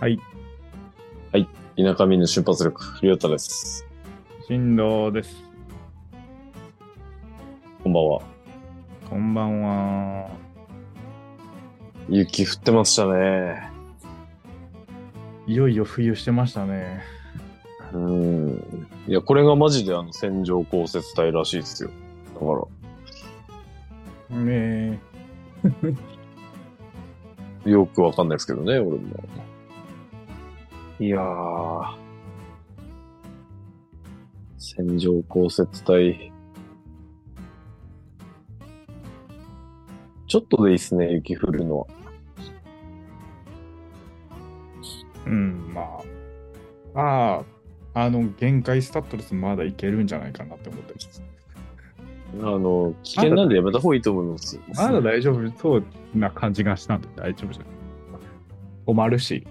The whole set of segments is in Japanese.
はい。田舎民の瞬発力、りょうたです。振動です。こんばんは。こんばんは。雪降ってましたね。いよいよ冬してましたね。うん。いや、これがマジであの線状降雪帯らしいですよ。だから、ね よくわかんないですけどね、俺も。いやー。線状降雪帯。ちょっとでいいっすね、雪降るのは。うん、まあ。ああ、あの、限界スタッドレスまだいけるんじゃないかなって思ってます。あの、危険なんでやめた方がいいと思います。まだ大丈夫そうな感じがしたんで大丈夫じゃない。困るし。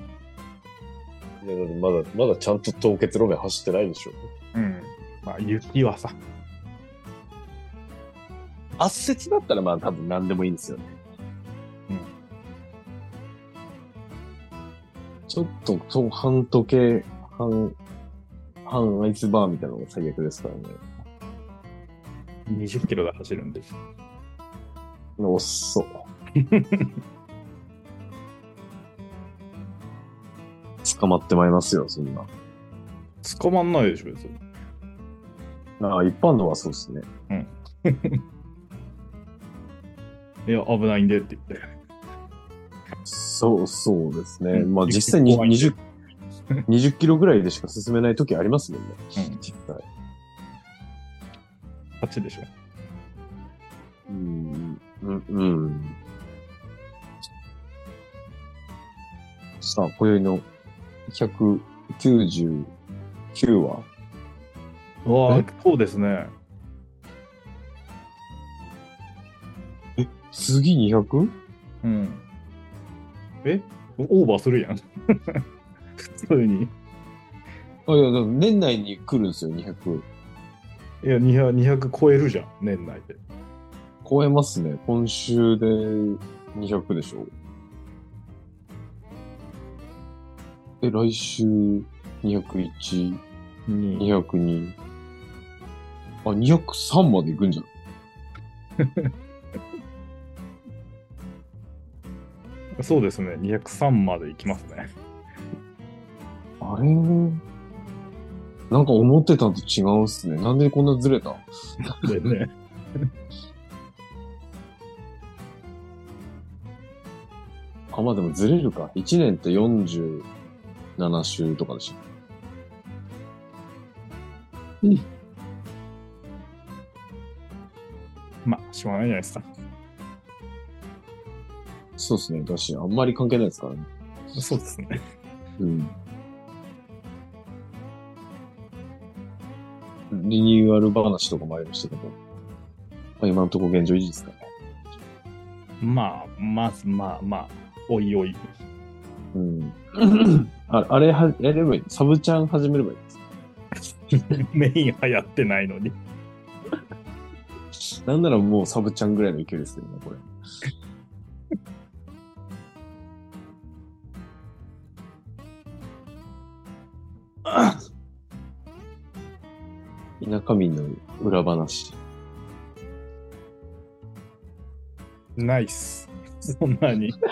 いや、まだ、まだちゃんと凍結路面走ってないでしょ。うん。まあ、雪はさ。圧雪だったらまあ多分何でもいいんですよね。ちょっと、と半時計、半、半アイスバーンみたいなのが最悪ですからね。20キロで走るんです。おっそ。捕まってまいりますよ、そんな。捕まんないでしょ、別に。ああ、一般のはそうですね。いや、危ないんでって言って。そう、そうですね。うんまあ実際に怖いね20、20キロぐらいでしか進めない時ありますもんね。うん実際。あっちでしょ。うん、うん、うん。さあ、今宵の199話。わあえ、そうですね。次 200? うん。え？オーバーするやん。普通に。あ、いや、でも年内に来るんですよ、200。いや、200, 200超えるじゃん、年内で。超えますね。今週で200でしょ。え、来週201、に202。あ、203まで行くんじゃん。そうですね、203まで行きますね。あれ？なんか思ってたのと違うっすね。なんでこんなずれた？でね。あ、まあでもずれるか。1年って47週とかでしょ。まあ、しょうがないじゃないですか。そうっすね。私、あんまり関係ないですからね。そうですね。うん。リニューアル話とかもありましたけど。まあ、今のところ現状維持ですかね。まあ、まず、まあまあ、おいおい。うん。ああれは、やればいい。サブちゃん始めればいいです。メインはやってないのに。なんならもうサブちゃんぐらいの勢いですけどね、これ。田舎民の裏話。ナイス。そんなに。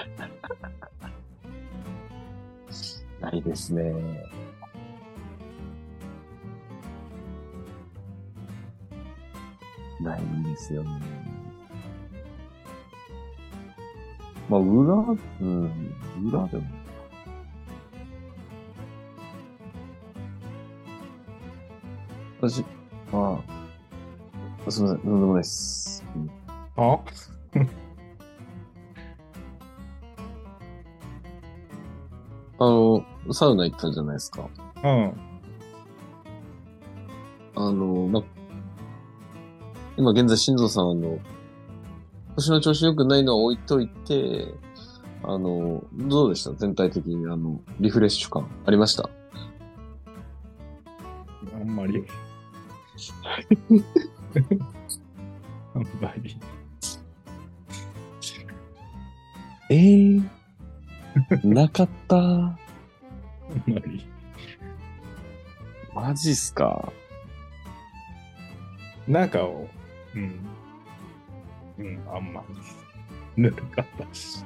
ないですね。ないんですよね。まあ、裏、うん、裏でも。私、ああ、すみません、なんでもないです。うんあ？あの、サウナ行ったじゃないですか。うん。あの、ま、今現在、新藤さん、あの、腰の調子良くないのは置いといて、あの、どうでした？全体的に、あの、リフレッシュ感ありました？あんまり。あんまり。えー、なかった。あんまり。マジっすか？なんかを、うん。うん、あんまり。ぬるかったし。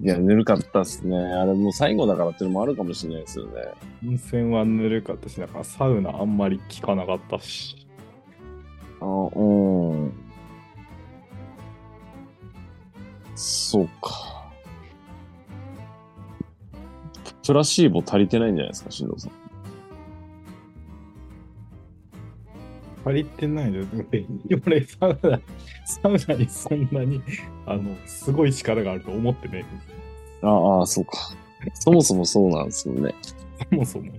いや、ぬるかったっすね。あれもう最後だからっていうのもあるかもしれないですよね。温泉はぬるかったし、なんかサウナあんまり効かなかったし。あ、うん。そうか。プラシーボ足りてないんじゃないですか、進藤さん。足りてないので、俺サウナ、サウナにそんなに、あの、すごい力があると思ってね。ああ、そうか。そもそもそうなんですよね。そもそも。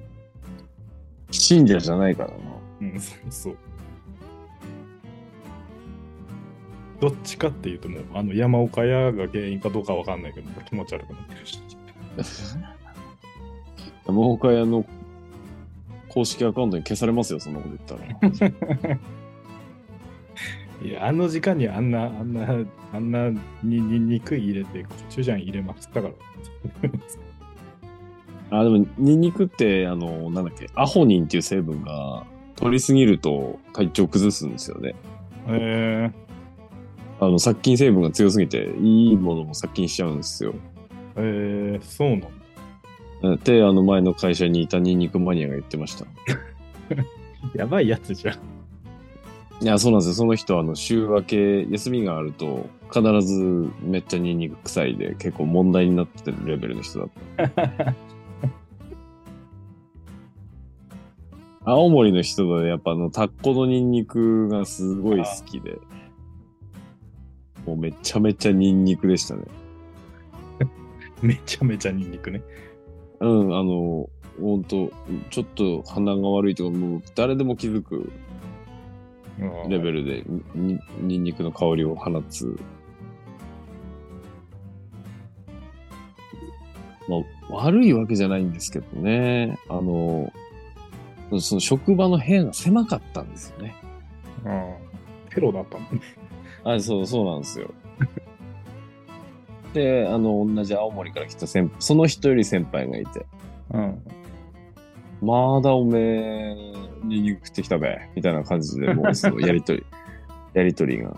信者じゃないからな。うん、そうそう。どっちかっていうともう、あの、山岡屋が原因かどうかわかんないけど、気持ち悪くなってるし。山岡屋の公式アカウントに消されますよ、そんなこと言ったら。いや、あの時間にあんな、あんな、あんなにに肉入れて、コチュジャン入れましたから。あ、でも、ニンニクって、あの、なんだっけ、アホニンっていう成分が取りすぎると体調崩すんですよね。えあの、殺菌成分が強すぎて、いいものも殺菌しちゃうんですよ。ー、えー、そうなんだ。で、あの、前の会社にいたニンニクマニアが言ってました。やばいやつじゃん。いや、そうなんですよ。その人は、あの、週明け、休みがあると、必ずめっちゃニンニク臭いで、結構問題になってるレベルの人だった。青森の人で、やっぱあの、タッコのニンニクがすごい好きで、もうめちゃめちゃニンニクでしたね。めちゃめちゃニンニクね。うん、あの、ほんと、ちょっと鼻が悪いとか、もう誰でも気づくレベルでにニンニクの香りを放つ。まあ、悪いわけじゃないんですけどね。あの、その職場の部屋が狭かったんですよね。うん。テロだったもんね。あ、そう、そうなんですよ。で、あの、同じ青森から来た先輩、その人より先輩がいて、うん。まだおめえ、ニンニク食ってきたべ、みたいな感じで、もう、そのやりとり、やりとりが。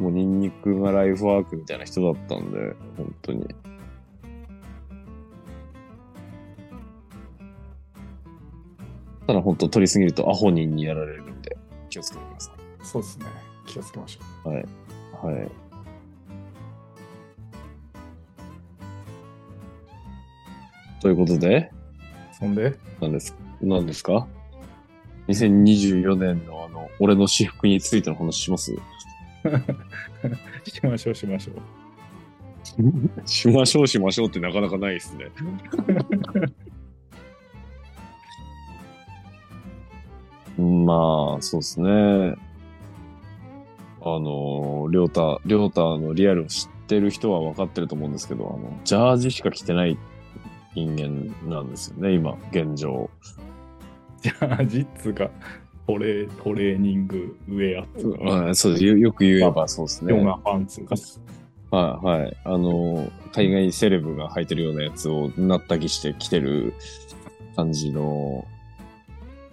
もうニンニクがライフワークみたいな人だったんで、本当に。ただ本当取りすぎるとアホニンにやられるんで、気をつけてくださそうですね。気をつけましょい。はい。はい。ということで、う。そんで、何です、何ですか ?2024 年のあの、俺の私服についての話します？しましょう、しましょう。しましょうしましょうってなかなかないですね。まあ、そうですね。あの、りょうた、りょうたのリアルを知ってる人は分かってると思うんですけど、あの、ジャージしか着てない人間なんですよね、今、現状。じゃあ、実がトレトレーニングウェアとか、はい、そうですよよく言えばそうですね。ヨガパンツが。はい、はい。あの、海外セレブが履いてるようなやつをなったきして着てる感じの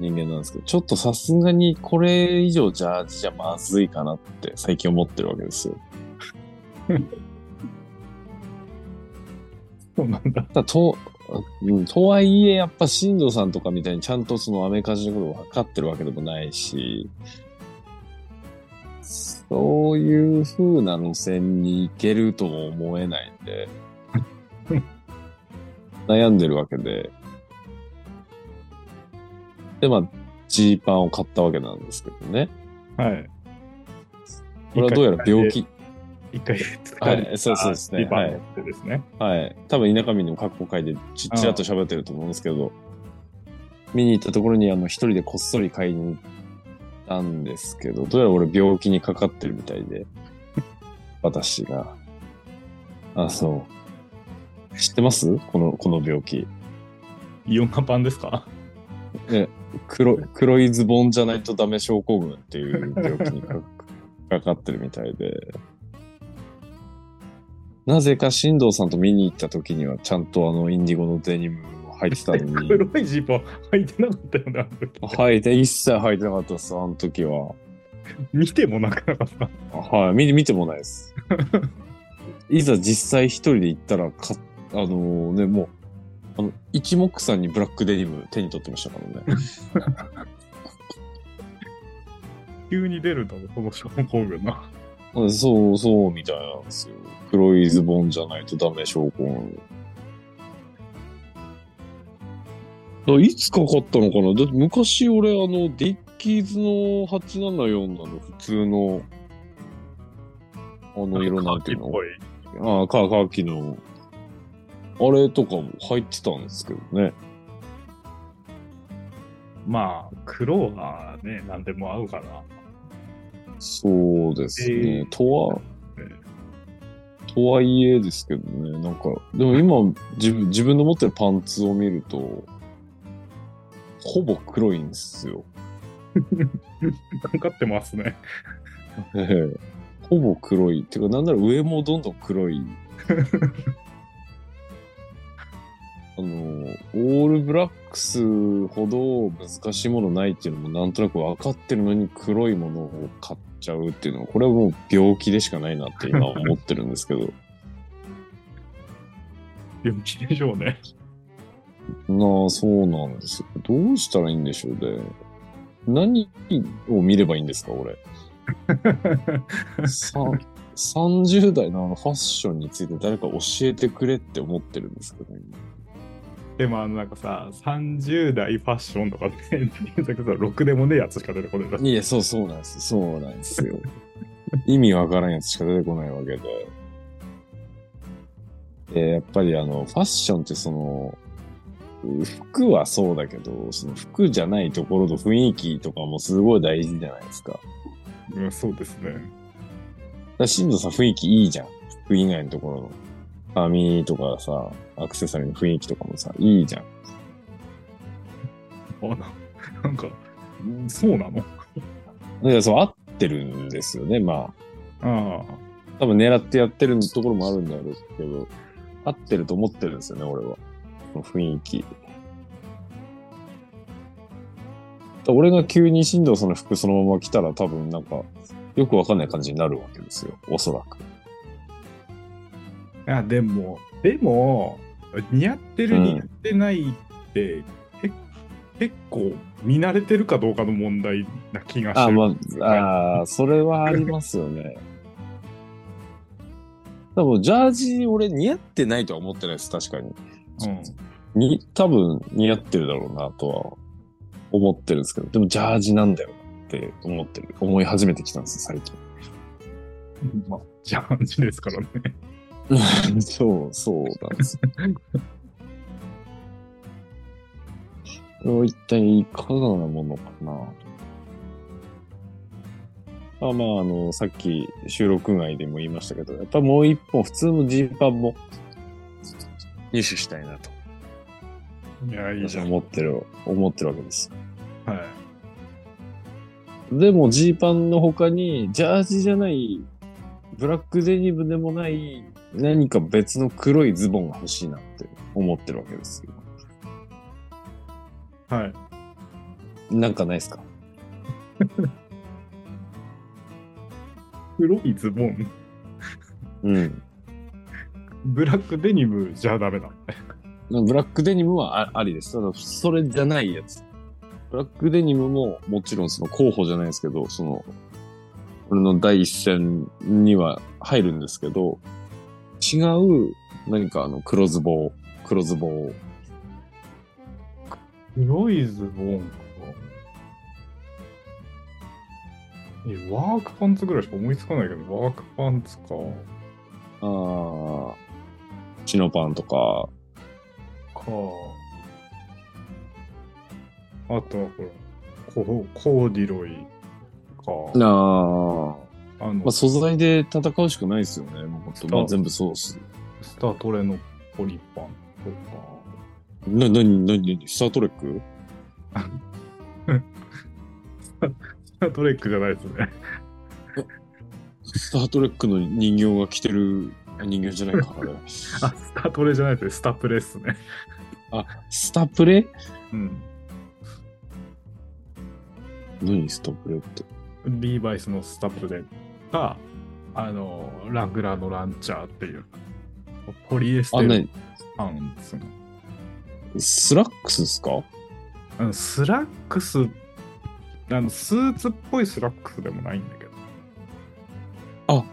人間なんですけど、ちょっとさすがにこれ以上ジャージじゃまずいかなって最近思ってるわけですよ。そうなんだ。ただと、うん、とはいえ、やっぱ新藤さんとかみたいにちゃんとそのアメカジのことを分かってるわけでもないし、そういう風な路線に行けるとも思えないんで、悩んでるわけで、で、まあ、ジーパンを買ったわけなんですけどね。はい。これはどうやら病気、一回使はえい、そうそうですね。はいリバン持っ。てですね。はい。多分田舎民の過去回でちちらっと喋ってると思うんですけど、見に行ったところにあの一人でこっそり買いに行ったんですけど、どうやら俺病気にかかってるみたいで、私が。あ、そう。知ってます？この、この病気。イオンカパンですか？え、黒、黒いズボンじゃないとダメ症候群っていう病気にかかかってるみたいで。なぜか新藤さんと見に行った時にはちゃんとあのインディゴのデニムを履いてたのに。黒いジーパン履いてなかったよね、あの時。履いて、一切履いてなかったです、あの時は。見てもなかなかった。はい、見て、見てもないです。いざ実際一人で行ったら、か、あのね、もう、あの、一目散にブラックデニム手に取ってましたからね。急に出るんだもん、この症候群な。あそう、そうみたいなんですよ。黒いズボンじゃないとダメ証拠。だいつかかったのかな？だって昔俺あの、ディッキーズの874なの普通の、あの色なんていうの？ああ、カーカーキの、あれとかも入ってたんですけどね。まあ、黒はね、何でも合うかな。そうですね。えーとはえ、とはいえですけどね。なんか、でも今自分、自分の持ってるパンツを見ると、ほぼ黒いんですよ。かかってますね。ええほぼ黒い。てか、なんなら上もどんどん黒い。あの、オールブラックスほど難しいものないっていうのもなんとなく分かってるのに黒いものを買っちゃうっていうのは、これはもう病気でしかないなって今思ってるんですけど。病気でしょうね。なあ、そうなんですよ。どうしたらいいんでしょうね。何を見ればいいんですか、俺。さ30代のあのファッションについて誰か教えてくれって思ってるんですけど、今でもあのなんかさ、30代ファッションとかって、検索さ、ろくでもねえやつしか出てこないい。いや、そうそうなんです。そうなんですよ。意味わからんやつしか出てこないわけで。でやっぱりあの、ファッションってその、服はそうだけど、その服じゃないところの雰囲気とかもすごい大事じゃないですか。うん、そうですね。ら、新藤さん雰囲気いいじゃん。服以外のところの。髪とかさ、アクセサリーの雰囲気とかもさ、いいじゃん。あななんか、うんそうなの？いや、そう、合ってるんですよね、まあ。ああ。多分狙ってやってるところもあるんだろうけど、合ってると思ってるんですよね、俺は。この雰囲気。だ俺が急に新藤さんの服そのまま着たら多分なんか、よくわかんない感じになるわけですよ、おそらく。あ、でも、でも、似合ってる、うん似合ってないって、け結構見慣れてるかどうかの問題な気がしてあ、る。まあ、あーそれはありますよね。多分、ジャージ俺似合ってないとは思ってないです、確かに。うん。に、多分似合ってるだろうなとは思ってるんですけど、でもジャージなんだよなって思ってる。思い始めてきたんです、最近。まあ、ジャージですからね。そう、そうなんです。これは一体いかがなものかな？まあまあ、あの、さっき収録外でも言いましたけど、やっぱもう一本普通のジーパンも入手したいなと。いや、いいじゃん。思ってる、思ってるわけです。はい。でもジーパンの他に、ジャージじゃない、ブラックデニムでもない、何か別の黒いズボンが欲しいなって思ってるわけですよ。はい。なんかないですか？黒いズボン？うん。ブラックデニムじゃダメだ。ブラックデニムはあありです。ただ、それじゃないやつ。ブラックデニムももちろんその候補じゃないですけど、その、俺の第一線には入るんですけど、違う何かあの黒ズボン、黒ズボンを黒いズボンか。え、ワークパンツぐらいしか思いつかないけど、ワークパンツか。ああ、チノパンとか、か。あとはこれ、ココーディロイか。ああ、あの、まあ、素材で戦うしかないですよね。もう本当、まあ、全部ソース。スタートレのポリパンとか、な、なに、なに、スタートレック？スタートレックじゃないですね。スタートレックの人形が着てるあ人形じゃないか、あれ。あ、スタートレじゃないですね。スタプレっすね。あ、スタプレ？うん。何スタプレって？リーバイスのスタプレか、あの、ラングラーのランチャーっていう、ポリエスあ、テルパンツの。スラックスっすか？あのスラックス、あのスーツっぽいスラックスでもないんだけど。ああ。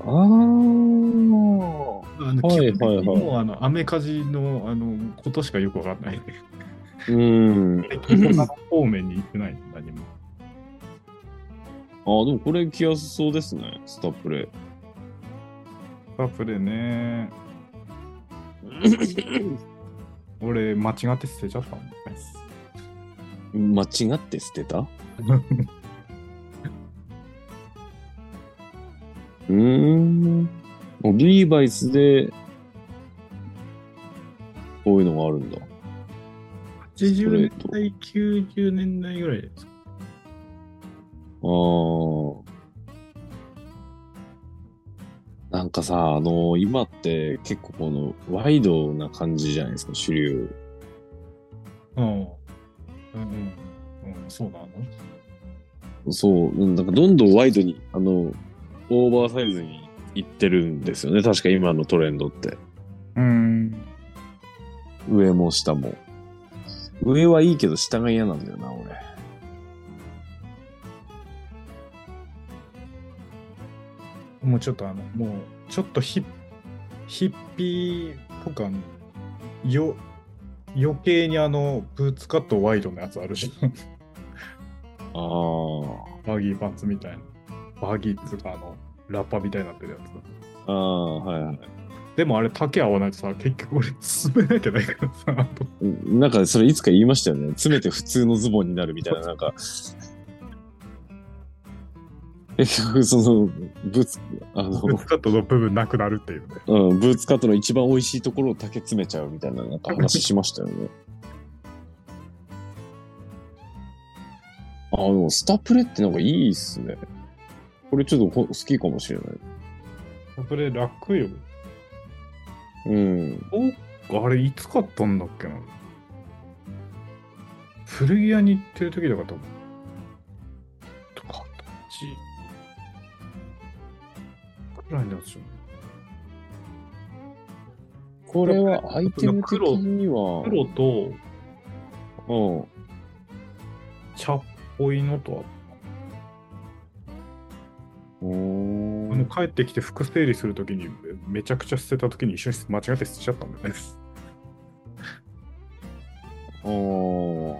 あのはいはいはいもうあの、アメカジの、あの、ことしかよくわかんない。うん。他の方面に行ってない、何も。あ、でもこれ着やすそうですね、スタプレ。スタプレね。俺、間違って捨てちゃったもんです。間違って捨てた？うーん。もうリーバイスで、こういうのがあるんだ。80年代、90年代ぐらいですか。あー。かさ、あの今って結構このワイドな感じじゃないですか、主流。うん。うんうん。うん、そうなの？そう、うんなんかどんどんワイドに、あの、オーバーサイズにいってるんですよね。確か今のトレンドって。うん。上も下も。上はいいけど下が嫌なんだよな、俺。もうちょっとあの、もう、ちょっとヒッヒッピーとか、よ、余計にあの、ブーツカットワイドのやつあるじゃん。ああ。バギーパンツみたいな。バギーっつうか、あの、ラッパみたいになってるやつ。ああ、はいはい。でもあれ、丈合わないとさ、結局俺、詰めなきゃないからさ、なんかそれいつか言いましたよね。詰めて普通のズボンになるみたいな、なんか。結 局その、ブーツ、あの、ブーツカットの部分なくなるっていうね。うん、ブーツカットの一番美味しいところを竹詰めちゃうみたいな、なんか話しましたよね。あ、でもスタプレってなんかいいっすね。これちょっとこ好きかもしれない。これ楽よ。うん。おあれ、いつ買ったんだっけな。古着屋に行ってる時だから多分。形。くらいのやつじゃないこれはアイテム的には、黒とうん。茶っぽいのとおあの帰ってきて服整理するときにめちゃくちゃ捨てたときに一緒に間違って捨てちゃったんだよね。あー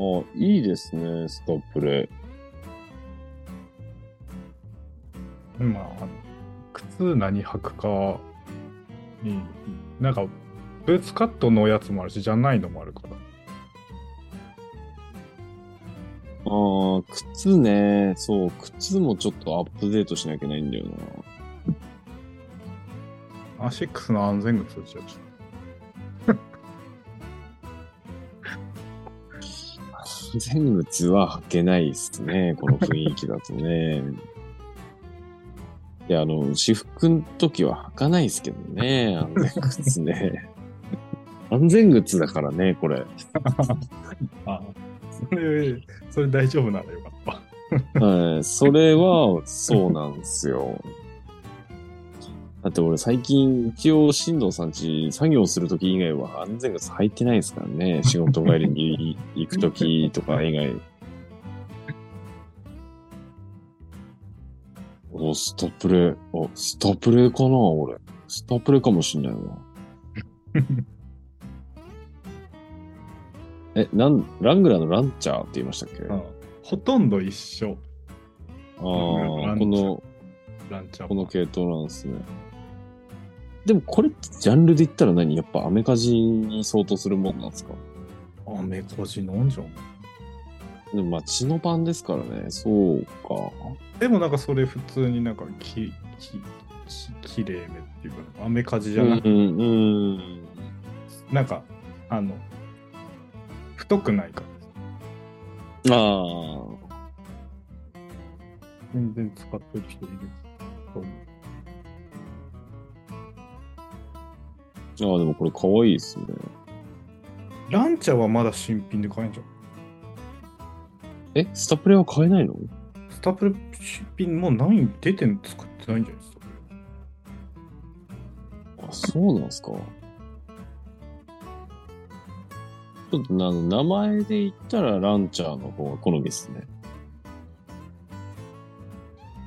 あ、いいですね、スタプレ。まあ、あの靴何履くかに、なんか、ブーツカットのやつもあるし、じゃないのもあるから。ああ、靴ね。そう、靴もちょっとアップデートしなきゃいけないんだよな。アシックスの安全靴じゃ 全靴は履けないっすね、この雰囲気だとね。いや、あの、私服の時は履かないですけどね、安全靴ね。安全靴だからね、これ。あそれ、それ大丈夫ならよかった。はい、それは、そうなんですよ。だって俺最近、一応、新藤さんち作業するとき以外は安全靴履いてないですからね。仕事帰りに行くときとか以外。お、スタプレ。お、スタプレかな俺。スタプレかもしんないな。え、なん、ラングラーのランチャーって言いましたっけ、ほとんど一緒。あー、ランチャーこの、ランチャーこの系統なんですね。でもこれってジャンルで言ったら何？やっぱアメカジに相当するもんなんですか？アメカジなんじゃん。でもまあ、血の版ですからね。そうか。でもなんかそれ普通になんかき、き、き、きれいめっていうか、アメカジじゃなくて、うん、うん。なんか、あの、太くないから。ああ。全然使ってる人いると思う。ああ、でもこれ可愛いですね。ランチャーはまだ新品で買えんじゃん。え、スタプレは買えないの？スタプレ新品もうない出てん作ってないんじゃないですか？あ、そうなんですか？ちょっとな名前で言ったらランチャーの方が好みですね。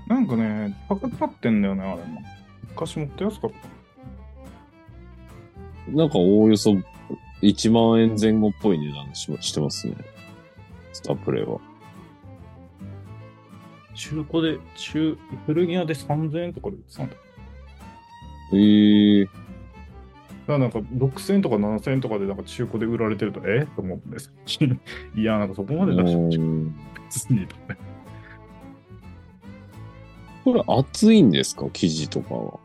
なんかね、高くなってんだよね、あれも。昔もっと安かった。なんかおおよそ1万円前後っぽい値段ししてますね。スタプレは。中古で、中、古着屋で3000円とかで売ってたんだえだからなんか6000円とか7000円とかでなんか中古で売られてると、え？と思うんです。いや、なんかそこまで出してほしい。これ厚いんですか？生地とかは。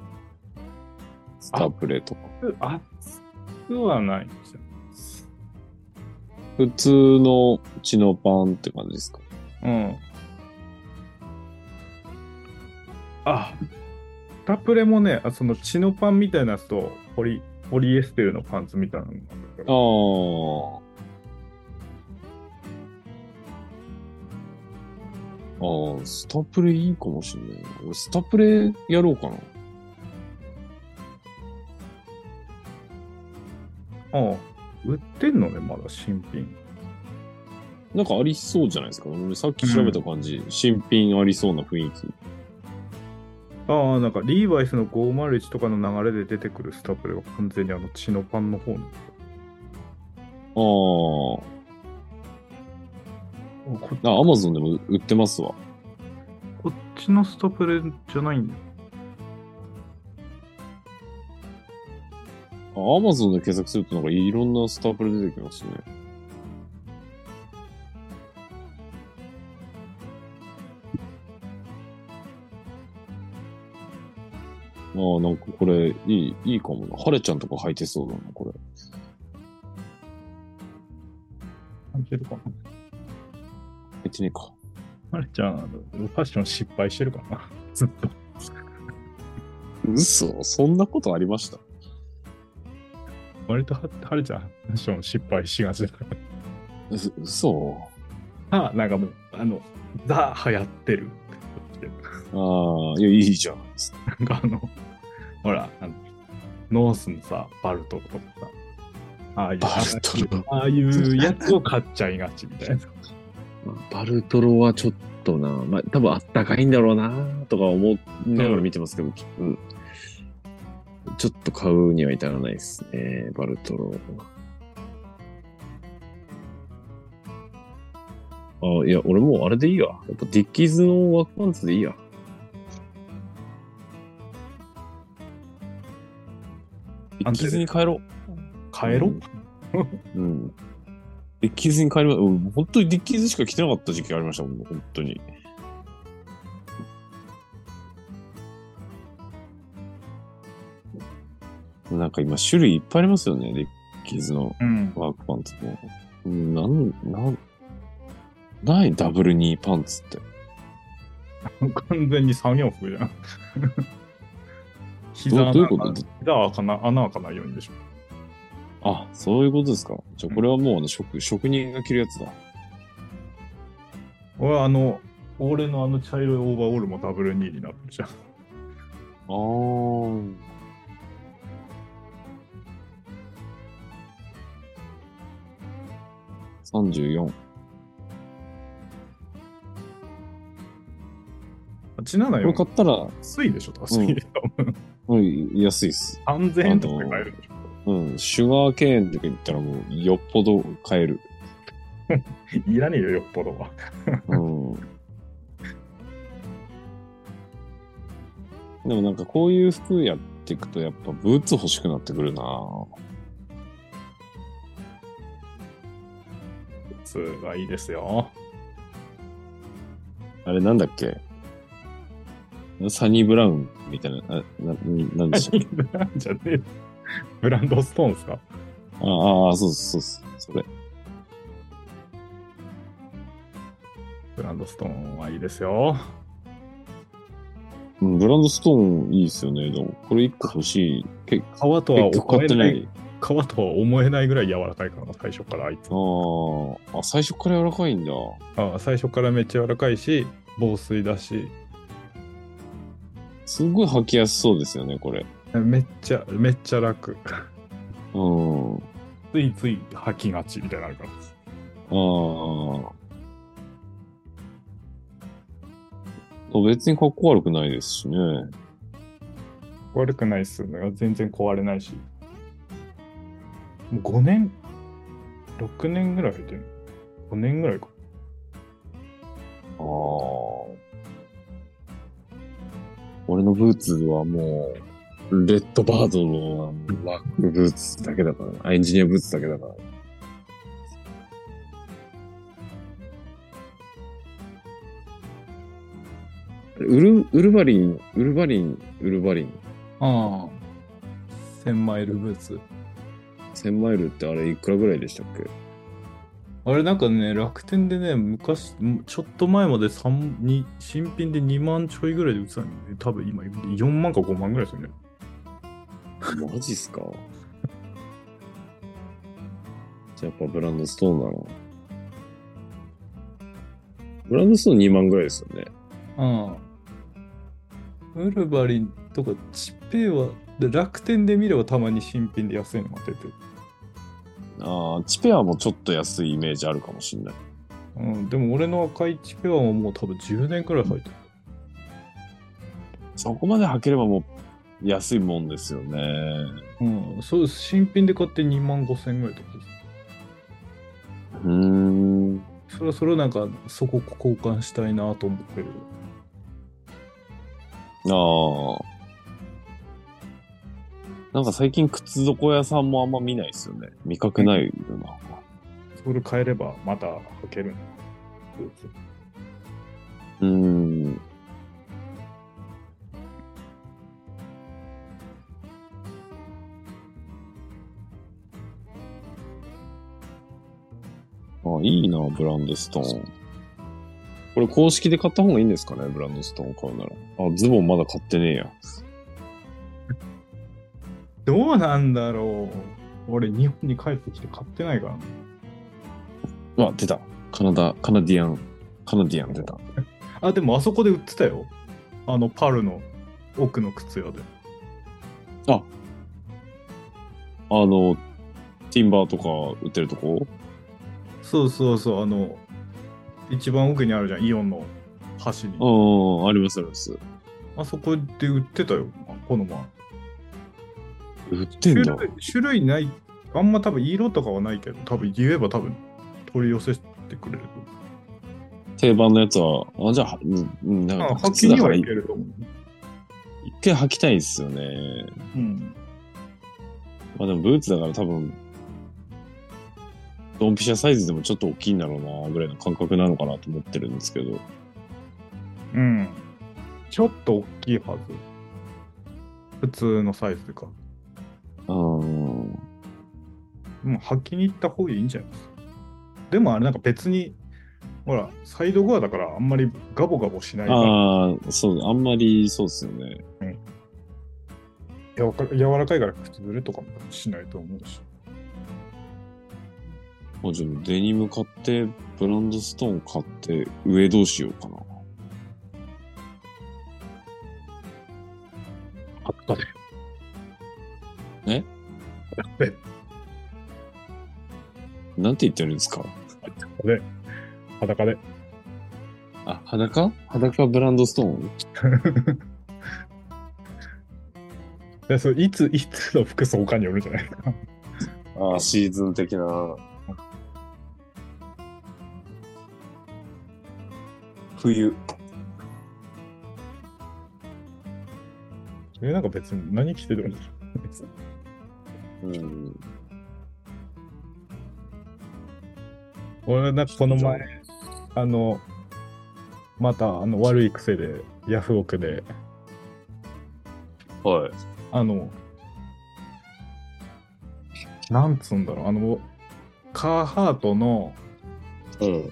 スタプレとか。熱くはないんですよ。普通の血のパンって感じですか？うん。あ、タプレもね、あその血のパンみたいなやつとポリ、ポリエステルのパンツみたいなのがあるからああ。ああ、スタプレいいかもしんないな。俺、スタプレやろうかな。ああ、売ってんのね、まだ新品。なんかありそうじゃないですか。俺さっき調べた感じ、新品ありそうな雰囲気。ああ、なんかリーバイスの501とかの流れで出てくるスタプレは完全にあの血のパンの方に。あこあ。あ、アマゾンでも売ってますわ。こっちのスタプレじゃないんだよ。アマゾンで検索するとなんかいろんなスタプレ出てきますね。ああ、なんかこれ、いい、いいかもな。ハレちゃんとか履いてそうだな、これ。感じるかな。履いてねえか。あれじゃあ、あのファッション失敗してるかな。ずっと。嘘そんなことありました？割とは、はるちゃん、ファッション失敗しがちだから。う嘘あ、なんかもう、あの、ザ流行ってるああ、いや、いいじゃないですか。なんかあの、ほら、あのノースのさ、バルトルとかさ、ああいう、バルトロ。ああいうやつを買っちゃいがちみたいな。まあバルトロはちょっとな、まあ、多分あったかいんだろうな、とか思いながら見てますけど、うんちょっと買うには至らないですね、バルトロ。あ、いや、俺もうあれでいいや。やっぱディッキーズのワークパンツでいいや。ディッキーズに帰ろ帰ろう？うん。ディッキーズに帰りま、うん、本当にディッキーズしか着てなかった時期ありましたもん、本当に。なんか今種類いっぱいありますよね、ディッキーズのうん。ワークパンツも。うん、なん、なん、ない？ダブルニーパンツって。完全に作業服じゃん。ど膝うどういうこと？膝は開かな穴開かないようにでしょ。あ、そういうことですか。じゃあこれはもうあの職、職人が着るやつだ。俺はあの、俺のあの茶色いオーバーオールもダブル2になってるじゃん。あー。34。874これ買ったら、安いでしょ、確かに。うん、安いっす。3000円とかで買えるでしょ。うん、シュガーケーンとか言ったらもう、よっぽど買える。いらねえよ、よっぽどは。うん。でもなんかこういう服やっていくとやっぱブーツ欲しくなってくるな普通がいいですよ。あれなんだっけ？サニーブラウンみたいな、あな、なんでしたっけ？ブランじゃねえ。ブランドストーンですか？ああ、そうそうそう、それ。ブランドストーンはいいですよ。うん、ブランドストーンいいですよね。でも、これ一個欲しい。け革とは思えな。ってないい。革とは思えないぐらい柔らかいからな、最初からあいつ。あーあ、最初から柔らかいんだ。あ最初からめっちゃ柔らかいし、防水だし、すごい履きやすそうですよね、これ。めっちゃ、めっちゃ楽。うん。あついつい履きがちみたいなのあるから。あ。別に格好悪くないですしね。悪くないっすよね。全然壊れないし。もう5年、6年ぐらい履いてる。5年ぐらいか。ああ。俺のブーツはもう、レッドバードのワークブーツだけだからな。エンジニアブーツだけだから。ウル、ウルバリン、ウルバリン、ウルバリン。ああ。1000マイルブーツ。1000マイルってあれいくらぐらいでしたっけ？あれなんかね、楽天でね、昔、ちょっと前まで3に新品で2万ちょいぐらいで売ってたんで、多分今4万か5万ぐらいですよね。マジっすか？じゃあやっぱブランドストーンだな。ブランドストーン2万ぐらいですよね。ああ。ウルバリンとかチペは、で楽天で見ればたまに新品で安いのが出てる。ああ、チペアもちょっと安いイメージあるかもしんない。うん、でも俺の赤いチペアはもう多分10年くらい入ってる。そこまで履ければもう安いもんですよね。うん、そうです。新品で買って2万5千ぐらいとかです。うーん。それはそれはなんかそこ交換したいなと思ってる。ああ。なんか最近靴底屋さんもあんま見ないですよね。見かけないよな。それ変えればまた履ける。うーん。あ、いいな、ブランドストーン。これ公式で買った方がいいんですかね、ブランドストーン買うなら。あ、ズボンまだ買ってねえや。どうなんだろう。俺日本に帰ってきて買ってないからね。うわ、出た。カナダ、カナディアン、カナディアン出た。あ、でもあそこで売ってたよ。あのパルの奥の靴屋で。あの、ティンバーとか売ってるとこ？そうそうそう、あの、一番奥にあるじゃん、イオンの端に。うん、ありますあります。あそこで売ってたよ、この前。売ってんだ。種類種類ない、あんま多分色とかはないけど、多分言えば多分取り寄せてくれる定番のやつは、あ、じゃあ、うん、うん、なんか履きにはいけると思う。回履きたいですよね。うん。まあでもブーツだから多分、ドンピシャサイズでもちょっと大きいんだろうな、ぐらいの感覚なのかなと思ってるんですけど。うん。ちょっと大きいはず。普通のサイズでか。うん。もう履きに行った方がいいんじゃないですか。でもあれなんか別に、ほら、サイドゴアだからあんまりガボガボしないから、ああ、そう、あんまりそうですよね。柔らか柔らかいから靴ずれとかもしないと思うし。もうじゃあデニム買って、ブランドストーン買って、上どうしようかな。で、なんて言ってるんですか？で、裸で。あ、裸？裸ブランドストーン？でそれいつ、いつの服装かによるじゃない？ですか。ああ、シーズン的な。冬。え、なんか別に何着てるんだうん。俺、なんかこの前、あの、またあの悪い癖で、ヤフオクで、はい。あの、なんつうんだろう、あの、カーハートのうん。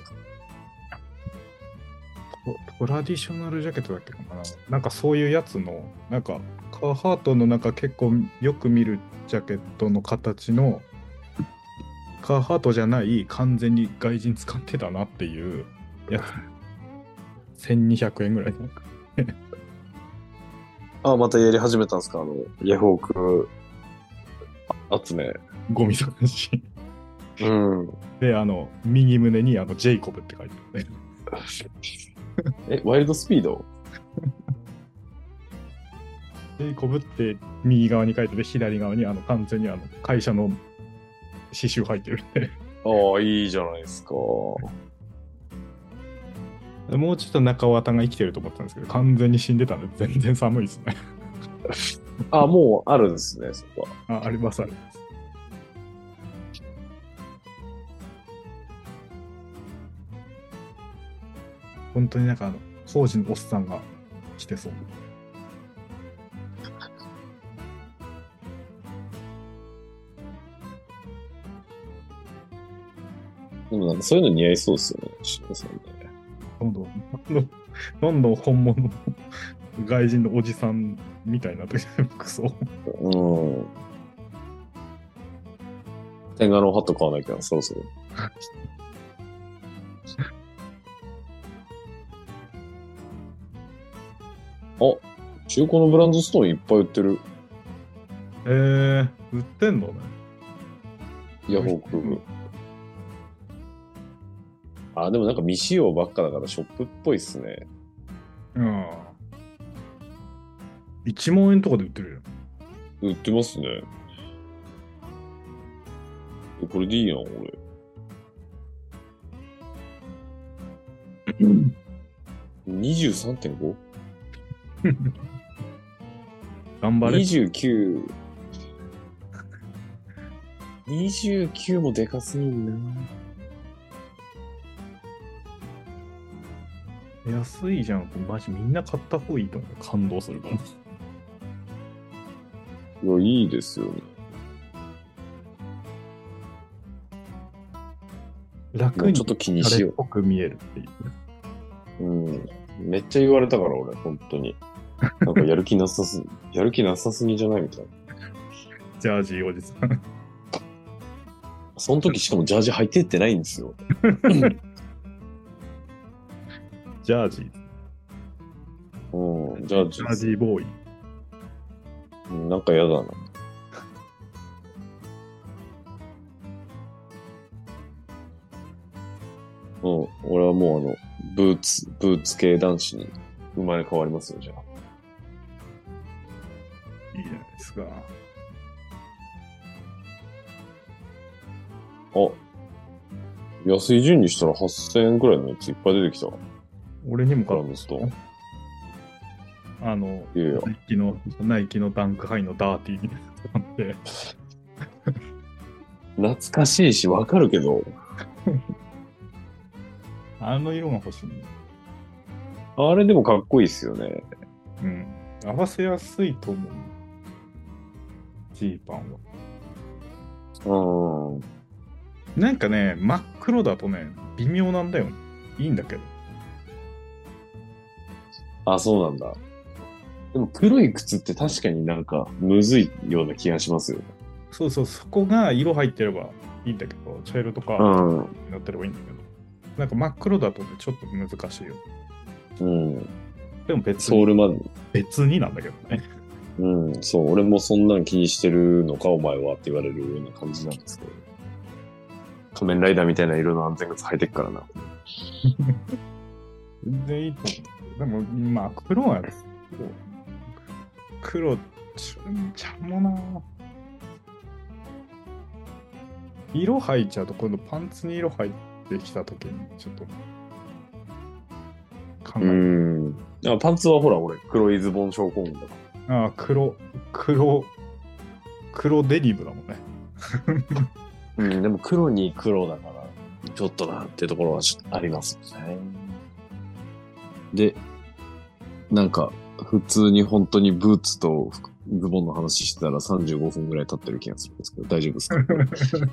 トトラディショナルジャケットだっけかななんかそういうやつの、なんかカーハートの中結構よく見るジャケットの形の、カーハートじゃない完全に外人使ってたなっていうやつ。1200円ぐらい。あ、またやり始めたんですか？あの、ヤフオク集め。ゴミ探し。うん。で、あの、右胸にあのジェイコブって書いてあるね。え、ワイルドスピード？ジェイコブって右側に書いてて、左側にあの完全にあの会社の刺繍入ってるんで。ああ、いいじゃないですか。もうちょっと中綿が生きてると思ったんですけど、完全に死んでたんで、全然寒いですね。あ、もうあるんですね、そこは。あ、あります、あります。本当になんかあの、当時のおっさんが来てそう。なんかそういうの似合いそうですよね、しのさんね。どんどん、どんどんどんどん本物の外人のおじさんみたいな時服装。うん。天下のハット買わなきゃ、そろそろ。あ、中古のブランドストーンいっぱい売ってる。えー、売ってんのね。ヤフオク。あ、でもなんか未使用ばっかだからショップっぽいっすね。うん。1万円とかで売ってる売ってますね。えこれでいいやん、俺。23.5?29 じゃん。頑張れ。29。29もでかすぎんな。安いじゃん。マジみんな買った方がいいと思う。感動するから。いや、いいですよね。楽にちょっと気にしよあれっぽく見えるっていう。う。うん。めっちゃ言われたから、俺、本当に。なんかやる気なさす、やる気なさすぎじゃないみたいな。ジャージーおじさん。その時しかもジャージ履いてってないんですよ。ジャージー。うん。ジャージジャージーボーイ。うんなんか嫌だな。うん。俺はもうあの、ブーツ、ブーツ系男子に生まれ変わりますよ、じゃあ。いいじゃないですか。あ、安い順にしたら8000円くらいのやついっぱい出てきた。俺にもカ買っラムスト。あの、いやいや、ナイキの、ナイキのダンクハイのダーティーに使って、懐かしいし、わかるけど、あの色が欲しいんだあれでもかっこいいっすよね。うん。合わせやすいと思う。ジーパンは。うん。なんかね、真っ黒だとね、微妙なんだよ。いいんだけど。あ、そうなんだ。でも黒い靴って確かになんかむずいような気がしますよね。そうそう、そこが色入ってればいいんだけど、茶色とかうん。になってればいいんだけど。なんか真っ黒だとね、ちょっと難しいよ。うん。でも別に、ソウルマン、別になんだけどね。うん、そう、俺もそんなん気にしてるのか、お前はって言われるような感じなんですけど。仮面ライダーみたいな色の安全靴履いてっからな。全然いいと思う。でも、まあ、黒は、黒、ちゃもな。色入っちゃうと、今度パンツに色入ってきたときに、ちょっと、考えうる。ん。あパンツはほら、俺、黒いズボン症候群だから。ああ、黒、黒、黒デニムだもんね。うん、でも黒に黒だから、ちょっとなってところはちょっとありますね。で、なんか、普通に本当にブーツとズボンの話してたら35分ぐらい経ってる気がするんですけど、大丈夫ですか？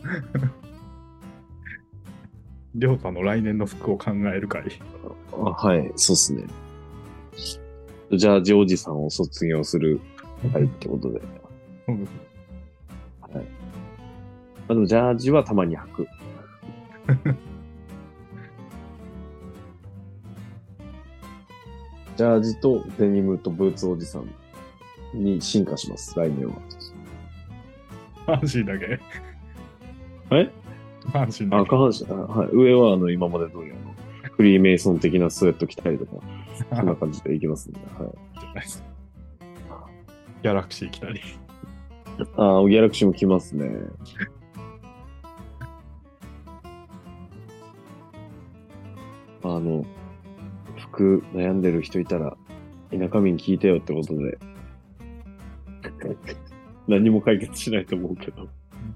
りょうたの来年の服を考える会。あはい、そうっすね。じゃあ、ジョージさんを卒業する会ってことで。うんあの、ジャージはたまに履く。ジャージとデニムとブーツおじさんに進化します、来年は。阪神だけ？え？あ、阪神だけ？下半身、あはい。上はあの、今まで通りあの、フリーメイソン的なスウェット着たりとか、そんな感じでいきますんで。はい。じゃないですギャラクシー来たり。ああ、ギャラクシーも着ますね。あの、服悩んでる人いたら、田舎民聞いてよってことで。何も解決しないと思うけど。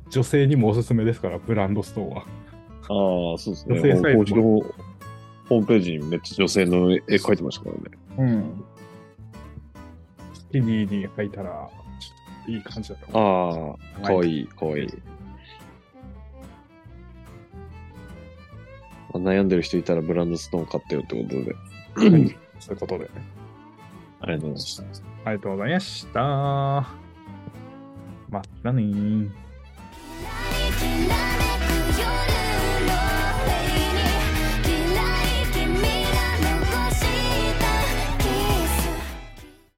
女性にもおすすめですから、ブランドストアは。ああ、そうですね。女性サイズもホームページにめっちゃ女性の絵描いてましたからね。うん。スキニーに履いたら、いい感じだと思う。ああ、かわいい、かわいい。悩んでる人いたらブランドストーン買ってよってことで。そういうことで。ありがとうございました。ありがとうございました。またね.